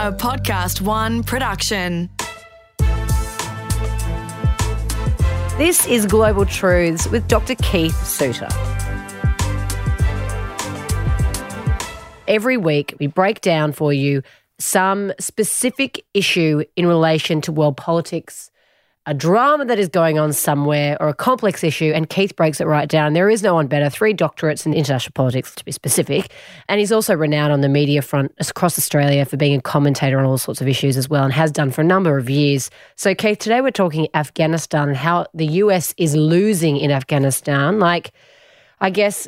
a Podcast One production. This is Global Truths with Dr. Keith Suter. Every week, we break down for you some specific issue in relation to world politics, a drama that is going on somewhere, or a complex issue, and Keith breaks it right down. There is no one better. Three doctorates in international politics, to be specific. And he's also renowned on the media front across Australia for being a commentator on all sorts of issues as well, and has done for a number of years. So, Keith, today we're talking Afghanistan and how the US is losing in Afghanistan. Like, I guess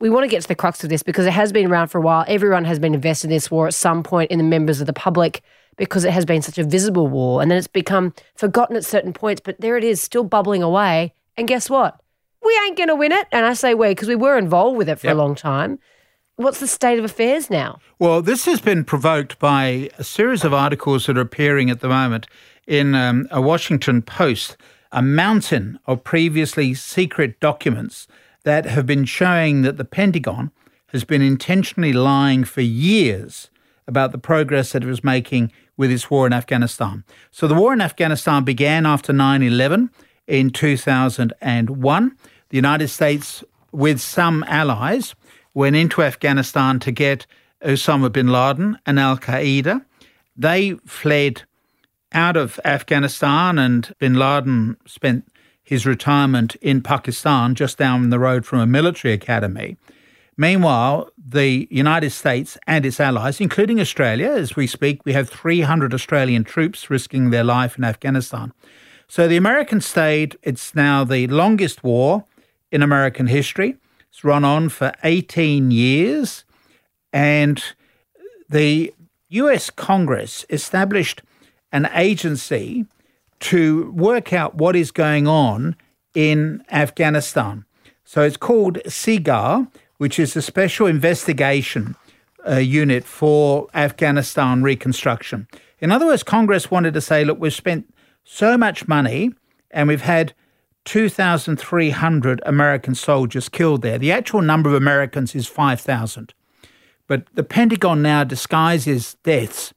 we want to get to the crux of this because it has been around for a while. Everyone has been invested in this war at some point in the members of the public because it has been such a visible war. And then it's become forgotten at certain points, but there it is, still bubbling away. And guess what? We ain't going to win it. And I say we because we were involved with it for Yep. a long time. What's the state of affairs now? Well, this has been provoked by a series of articles that are appearing at the moment in um, a Washington Post, a mountain of previously secret documents that have been showing that the Pentagon has been intentionally lying for years about the progress that it was making with its war in Afghanistan. So the war in Afghanistan began after 9 11 in 2001. The United States, with some allies, went into Afghanistan to get Osama bin Laden and Al Qaeda. They fled out of Afghanistan, and bin Laden spent his retirement in Pakistan, just down the road from a military academy. Meanwhile, the United States and its allies, including Australia, as we speak, we have 300 Australian troops risking their life in Afghanistan. So the American state, it's now the longest war in American history. It's run on for 18 years. And the US Congress established an agency to work out what is going on in Afghanistan. So it's called SIGAR, which is a special investigation uh, unit for Afghanistan reconstruction. In other words, Congress wanted to say, look, we've spent so much money and we've had 2,300 American soldiers killed there. The actual number of Americans is 5,000. But the Pentagon now disguises deaths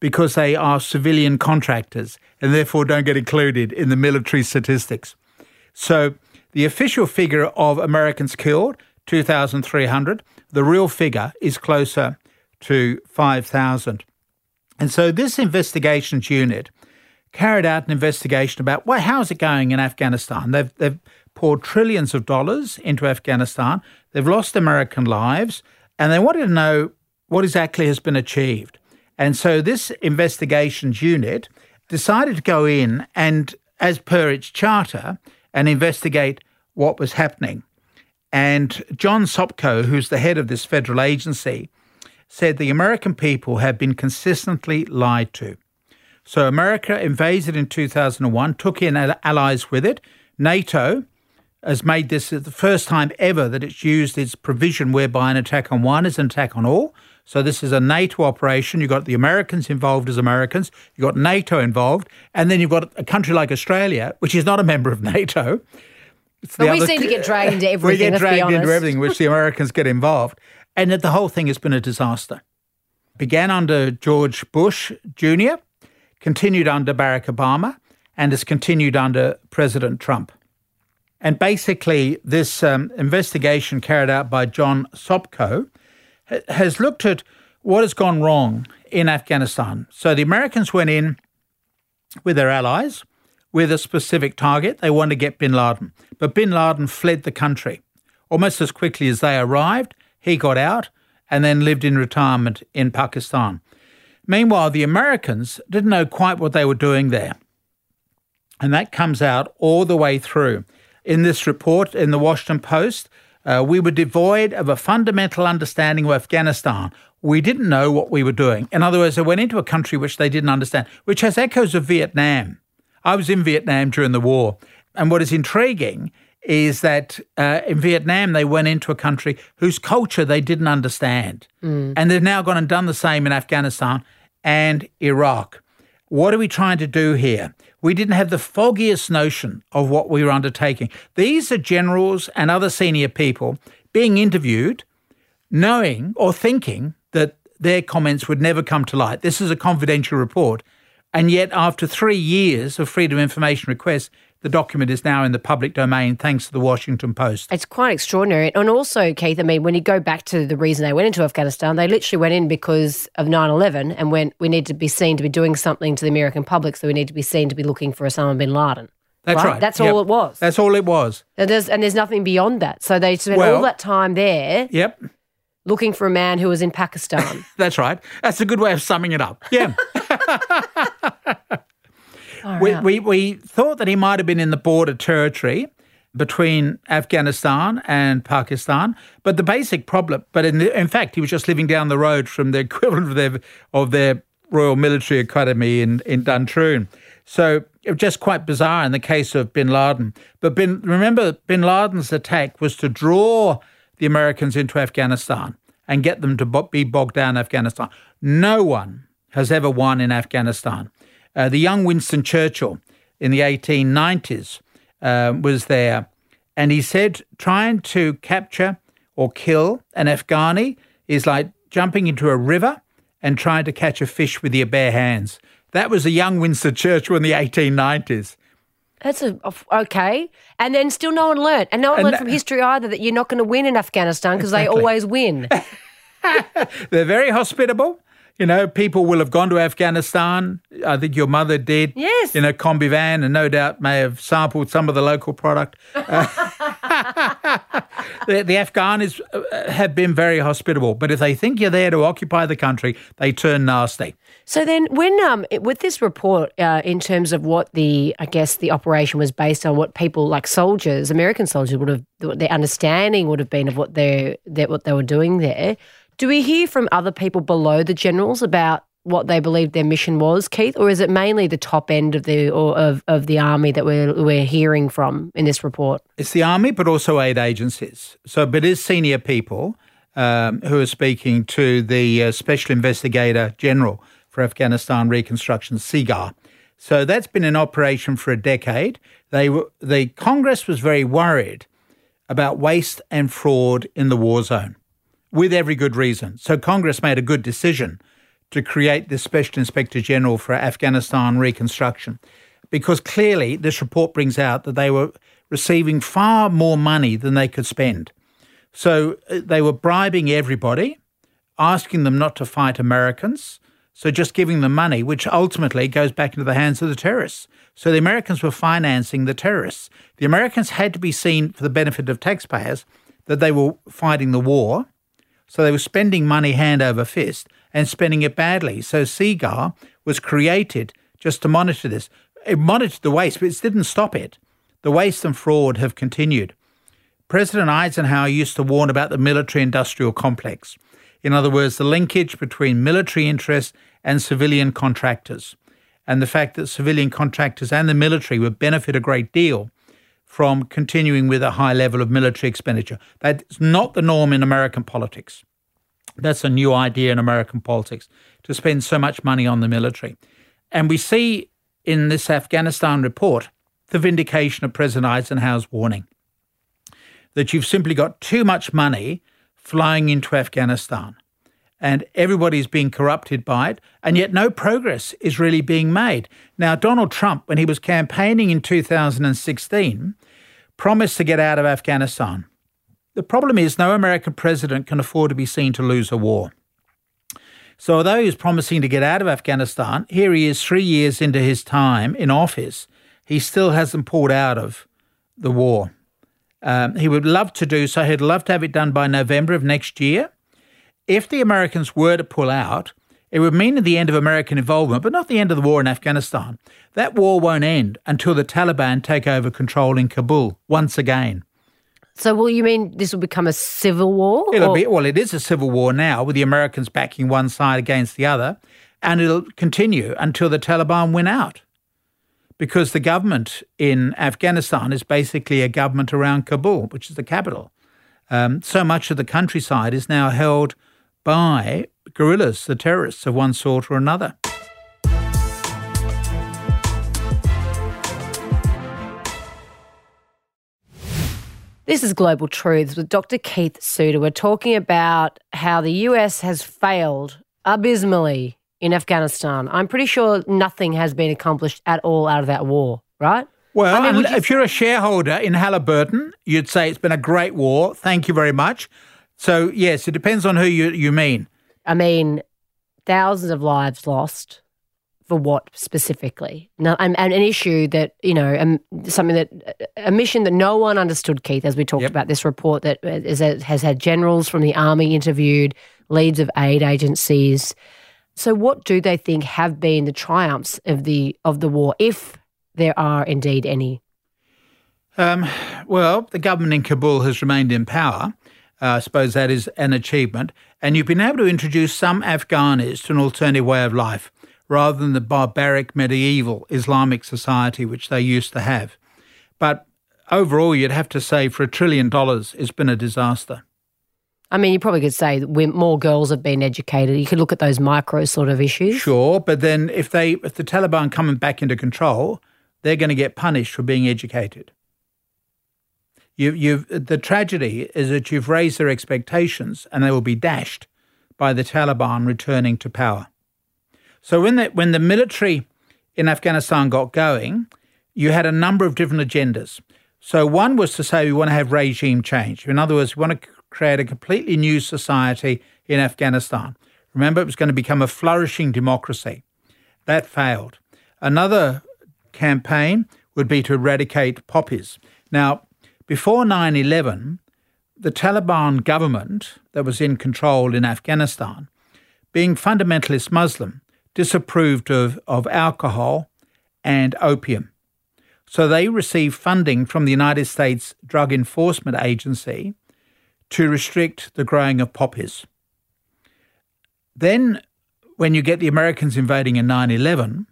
because they are civilian contractors and therefore don't get included in the military statistics. So the official figure of Americans killed, 2,300. The real figure is closer to 5,000. And so this investigations unit carried out an investigation about well, how's it going in Afghanistan? They've, they've poured trillions of dollars into Afghanistan. They've lost American lives, and they wanted to know what exactly has been achieved. And so this investigations unit decided to go in and, as per its charter, and investigate what was happening. And John Sopko, who's the head of this federal agency, said the American people have been consistently lied to. So America invaded in 2001, took in allies with it. NATO has made this the first time ever that it's used its provision whereby an attack on one is an attack on all. So this is a NATO operation. You've got the Americans involved as Americans. You've got NATO involved. And then you've got a country like Australia, which is not a member of NATO. It's But we other- seem to get dragged into everything. we get dragged into everything, which the Americans get involved. And that the whole thing has been a disaster. Began under George Bush Jr., continued under Barack Obama, and has continued under President Trump. And basically, this um, investigation carried out by John Sopko has looked at what has gone wrong in Afghanistan. So the Americans went in with their allies with a specific target. They wanted to get bin Laden. But bin Laden fled the country. Almost as quickly as they arrived, he got out and then lived in retirement in Pakistan. Meanwhile, the Americans didn't know quite what they were doing there. And that comes out all the way through. In this report in the Washington Post, uh, we were devoid of a fundamental understanding of Afghanistan. We didn't know what we were doing. In other words, they went into a country which they didn't understand, which has echoes of Vietnam. I was in Vietnam during the war. And what is intriguing is that uh, in Vietnam, they went into a country whose culture they didn't understand. And they've now gone and done the same in Afghanistan and Iraq. What are we trying to do here? We didn't have the foggiest notion of what we were undertaking. These are generals and other senior people being interviewed, knowing or thinking that their comments would never come to light. This is a confidential report. And yet, after three years of freedom of information requests, the document is now in the public domain thanks to the Washington Post. It's quite extraordinary. And also, Keith, I mean, when you go back to the reason they went into Afghanistan, they literally went in because of 9 11 and went, we need to be seen to be doing something to the American public, so we need to be seen to be looking for Osama bin Laden. That's right. That's Yep. all it was. That's all it was. and, there's, and there's nothing beyond that. So they spent Well- all that time there Yep. looking for a man who was in Pakistan. That's right. That's a good way of summing it up. Yeah. Far we, out. we, we thought that he might have been in the border territory between Afghanistan and Pakistan, but the basic problem, but in, the, in fact, he was just living down the road from the equivalent of their, of their Royal Military Academy in, in Duntroon. So it was just quite bizarre in the case of bin Laden. But bin, remember, bin Laden's attack was to draw the Americans into Afghanistan and get them to be bogged down in Afghanistan. No one has ever won in Afghanistan. Uh, the young Winston Churchill in the 1890s um, was there, and he said trying to capture or kill an Afghani is like jumping into a river and trying to catch a fish with your bare hands. That was a young Winston Churchill in the 1890s. That's a, okay. And then still no one learned. And no one And learned from history either that you're not going to win in Afghanistan because they always win. They're very hospitable. You know, people will have gone to Afghanistan. I think your mother did. Yes. In a Kombi van and no doubt may have sampled some of the local product. Uh, the, the Afghans uh, have been very hospitable, but if they think you're there to occupy the country, they turn nasty. So then, when um, with this report, uh, in terms of what the, I guess the operation was based on, what people like soldiers, American soldiers would have, their understanding would have been of what they what they were doing there. Do we hear from other people below the generals about what they believed their mission was, Keith, or is it mainly the top end of the or of, of the army that we're we're hearing from in this report? It's the army, but also aid agencies. So, but it is senior people um, who are speaking to the uh, Special Investigator General for Afghanistan Reconstruction, SIGAR. So that's been in operation for a decade. They were, the Congress was very worried about waste and fraud in the war zone, with every good reason. So Congress made a good decision to create this Special Inspector General for Afghanistan reconstruction, because clearly this report brings out that they were receiving far more money than they could spend. So uh, they were bribing everybody, asking them not to fight Americans. So just giving them money, which ultimately goes back into the hands of the terrorists. So the Americans were financing the terrorists. The Americans had to be seen for the benefit of taxpayers that they were fighting the war. So they were spending money hand over fist and spending it badly. So SIGAR was created just to monitor this. It monitored the waste, but it didn't stop it. The waste and fraud have continued. President Eisenhower used to warn about the military industrial complex. In other words, the linkage between military interests and civilian contractors, and the fact that civilian contractors and the military would benefit a great deal from continuing with a high level of military expenditure. That's not the norm in American politics. That's a new idea in American politics to spend so much money on the military. And we see in this Afghanistan report the vindication of President Eisenhower's warning that you've simply got too much money flying into Afghanistan and everybody's being corrupted by it, and yet no progress is really being made. Now, Donald Trump, when he was campaigning in 2016, promised to get out of Afghanistan. The problem is, no American president can afford to be seen to lose a war. So, although he was promising to get out of Afghanistan, here he is three years into his time in office. He still hasn't pulled out of the war. Um, he would love to do so. He'd love to have it done by November of next year. If the Americans were to pull out, it would mean the end of American involvement, but not the end of the war in Afghanistan. That war won't end until the Taliban take over control in Kabul once again. So, will you mean this will become a civil war? It'll or- be well, it is a civil war now with the Americans backing one side against the other, and it'll continue until the Taliban win out. Because the government in Afghanistan is basically a government around Kabul, which is the capital. Um, so much of the countryside is now held by guerrillas, the terrorists of one sort or another. This is Global Truths with Dr. Keith Suter. We're talking about how the US has failed abysmally in Afghanistan. I'm pretty sure nothing has been accomplished at all out of that war, right? Well, I mean, you- if you're a shareholder in Halliburton, you'd say it's been a great war. Thank you very much. So, yes, it depends on who you, you mean. I mean, thousands of lives lost. For what specifically? No, and, and an issue that you know, um, something that a mission that no one understood, Keith. As we talked Yep. about this report that is, has had generals from the army interviewed, leads of aid agencies. So, what do they think have been the triumphs of the of the war, if there are indeed any? Um, well, the government in Kabul has remained in power. Uh, I suppose that is an achievement. And you've been able to introduce some Afghanis to an alternative way of life rather than the barbaric medieval Islamic society which they used to have. But overall, you'd have to say for a trillion dollars, it's been a disaster. I mean, you probably could say that more girls have been educated. You could look at those micro sort of issues. Sure, but then if they if the Taliban come back into control, they're going to get punished for being educated. You, you've the tragedy is that you've raised their expectations, and they will be dashed by the Taliban returning to power. So when the when the military in Afghanistan got going, you had a number of different agendas. So one was to say we want to have regime change. In other words, we want to create a completely new society in Afghanistan. Remember, it was going to become a flourishing democracy. That failed. Another campaign would be to eradicate poppies. Now, before 9 11, the Taliban government that was in control in Afghanistan, being fundamentalist Muslim, disapproved of, of alcohol and opium. So they received funding from the United States Drug Enforcement Agency to restrict the growing of poppies. Then, when you get the Americans invading in 9 11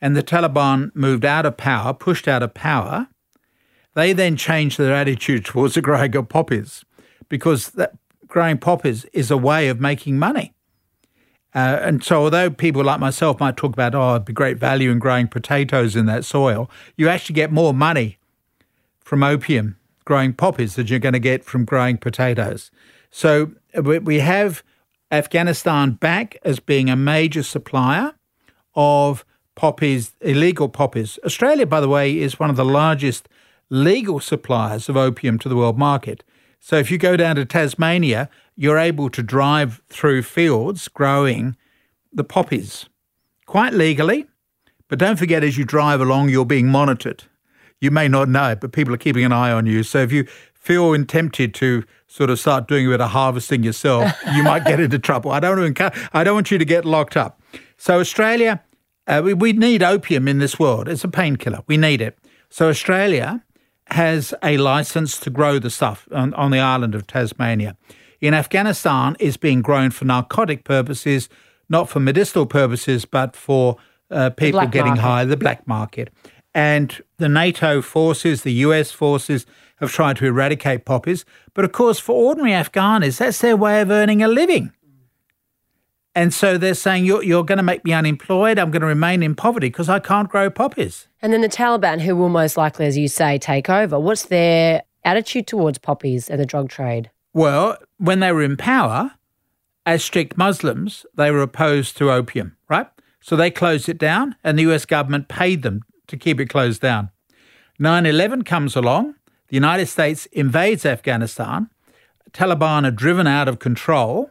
and the Taliban moved out of power, pushed out of power, they then changed their attitude towards the growing of poppies because that growing poppies is a way of making money. Uh, and so, although people like myself might talk about, oh, it'd be great value in growing potatoes in that soil, you actually get more money from opium growing poppies than you're going to get from growing potatoes. So, uh, we we have Afghanistan back as being a major supplier of poppies, illegal poppies. Australia, by the way, is one of the largest legal suppliers of opium to the world market. So if you go down to Tasmania, you're able to drive through fields growing the poppies quite legally. But don't forget, as you drive along, you're being monitored. You may not know it, but people are keeping an eye on you. So if you feel tempted to sort of start doing a bit of harvesting yourself, you might get into trouble. I don't want to I don't want you to get locked up. So Australia, uh, we, we need opium in this world. It's a painkiller. We need it. So Australia has a license to grow the stuff on, on the island of Tasmania. In Afghanistan, it's being grown for narcotic purposes, not for medicinal purposes, but for uh, people getting market. high, the black market. And the NATO forces, the US forces, have tried to eradicate poppies. But of course, for ordinary Afghanis, that's their way of earning a living. And so they're saying, you're, you're going to make me unemployed. I'm going to remain in poverty because I can't grow poppies. And then the Taliban, who will most likely, as you say, take over. What's their attitude towards poppies and the drug trade? Well, when they were in power, as strict Muslims, they were opposed to opium, right? So they closed it down, and the US government paid them to keep it closed down. 9 11 comes along, the United States invades Afghanistan, Taliban are driven out of control,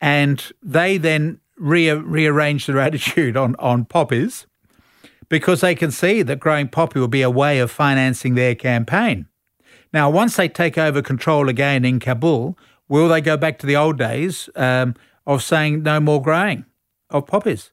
and they then re- rearrange their attitude on, on poppies because they can see that growing poppy will be a way of financing their campaign. Now, once they take over control again in Kabul, will they go back to the old days um, of saying no more growing of poppies?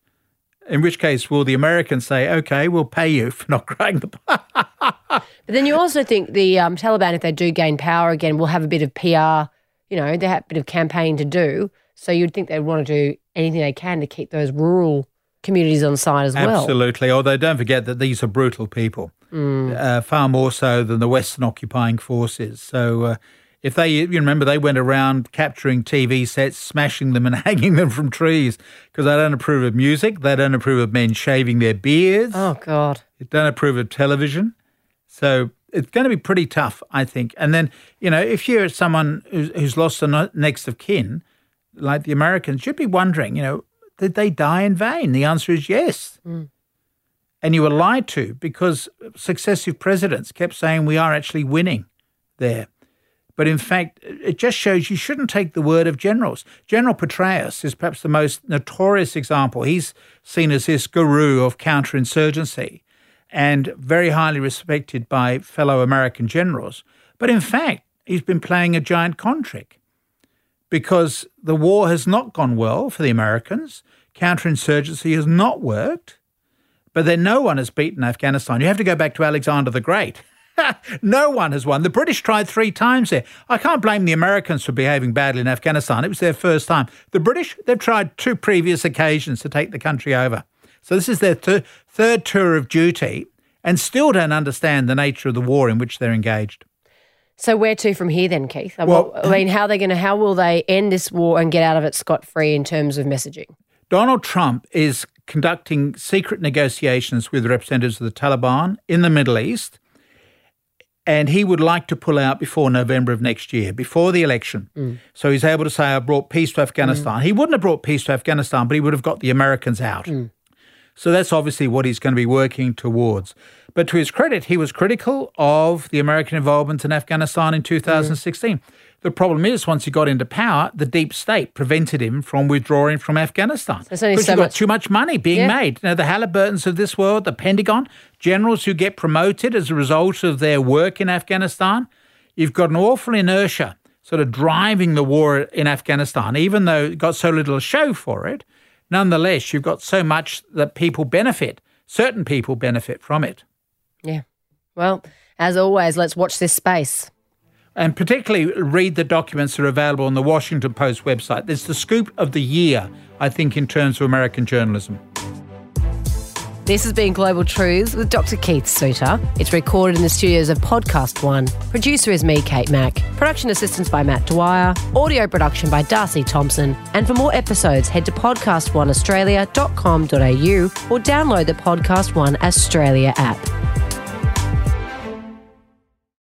In which case, will the Americans say, okay, we'll pay you for not growing the But then you also think the um, Taliban, if they do gain power again, will have a bit of PR, you know, they have a bit of campaign to do. So you'd think they'd want to do anything they can to keep those rural communities on side as well. Absolutely. Although don't forget that these are brutal people, uh, far more so than the Western occupying forces. So uh, if they, you remember, they went around capturing TV sets, smashing them and hanging them from trees because they don't approve of music. They don't approve of men shaving their beards. Oh, God. They don't approve of television. So it's going to be pretty tough, I think. And then, you know, if you're someone who's, who's lost a next of kin, like the Americans, you'd be wondering, you know, did they die in vain? The answer is yes. Mm. And you were lied to because successive presidents kept saying we are actually winning there. But in fact, it just shows you shouldn't take the word of generals. General Petraeus is perhaps the most notorious example. He's seen as this guru of counterinsurgency and very highly respected by fellow American generals. But in fact, he's been playing a giant con trick because the war has not gone well for the Americans. Counterinsurgency has not worked. But then no one has beaten Afghanistan. You have to go back to Alexander the Great. no one has won. The British tried three times there. I can't blame the Americans for behaving badly in Afghanistan. It was their first time. The British, they've tried two previous occasions to take the country over. So this is their th- third tour of duty and still don't understand the nature of the war in which they're engaged. So where to from here then, Keith? I Well- I mean, how are they going to? How will they end this war and get out of it scot free in terms of messaging? Donald Trump is conducting secret negotiations with representatives of the Taliban in the Middle East. And he would like to pull out before November of next year, before the election. Mm. So he's able to say, I brought peace to Afghanistan. Mm. He wouldn't have brought peace to Afghanistan, but he would have got the Americans out. Mm. So that's obviously what he's going to be working towards. But to his credit, he was critical of the American involvement in Afghanistan in 2016. Mm. The problem is, once he got into power, the deep state prevented him from withdrawing from Afghanistan. Because so you've got much- too much money being Yeah. made. You know, the Halliburtons of this world, the Pentagon, generals who get promoted as a result of their work in Afghanistan. You've got an awful inertia sort of driving the war in Afghanistan, even though it got so little show for it. Nonetheless, you've got so much that people benefit. Certain people benefit from it. Yeah. Well, as always, let's watch this space. And particularly read the documents that are available on the Washington Post website. There's the scoop of the year, I think, in terms of American journalism. This has been Global Truths with Dr. Keith Suter. It's recorded in the studios of Podcast One. Producer is me, Kate Mack. Production assistance by Matt Dwyer. Audio production by Darcy Thompson. And for more episodes, head to podcastoneaustralia.com.au or download the Podcast One Australia app.